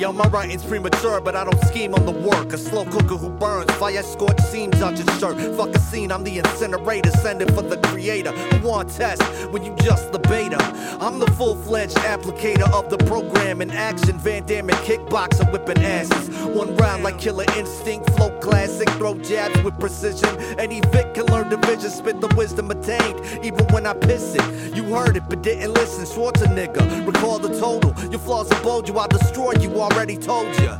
yo, my writing's premature, but I don't scheme on the work. A slow cooker who burns, fire scorched seams out your shirt. Fuck a scene, I'm the incinerator, send it for the creator. Who want test when you just the beta? I'm the full fledged applicator of the program in action. Van Damme and kickboxer whipping asses. One round like Killer Instinct, flow classic, throw jabs with precision. Any Vic can learn division, spit the wisdom attained, even when I piss it. You heard it, but didn't listen. Schwarzenegger. Your flaws bold, you, I'll destroy you, already told ya.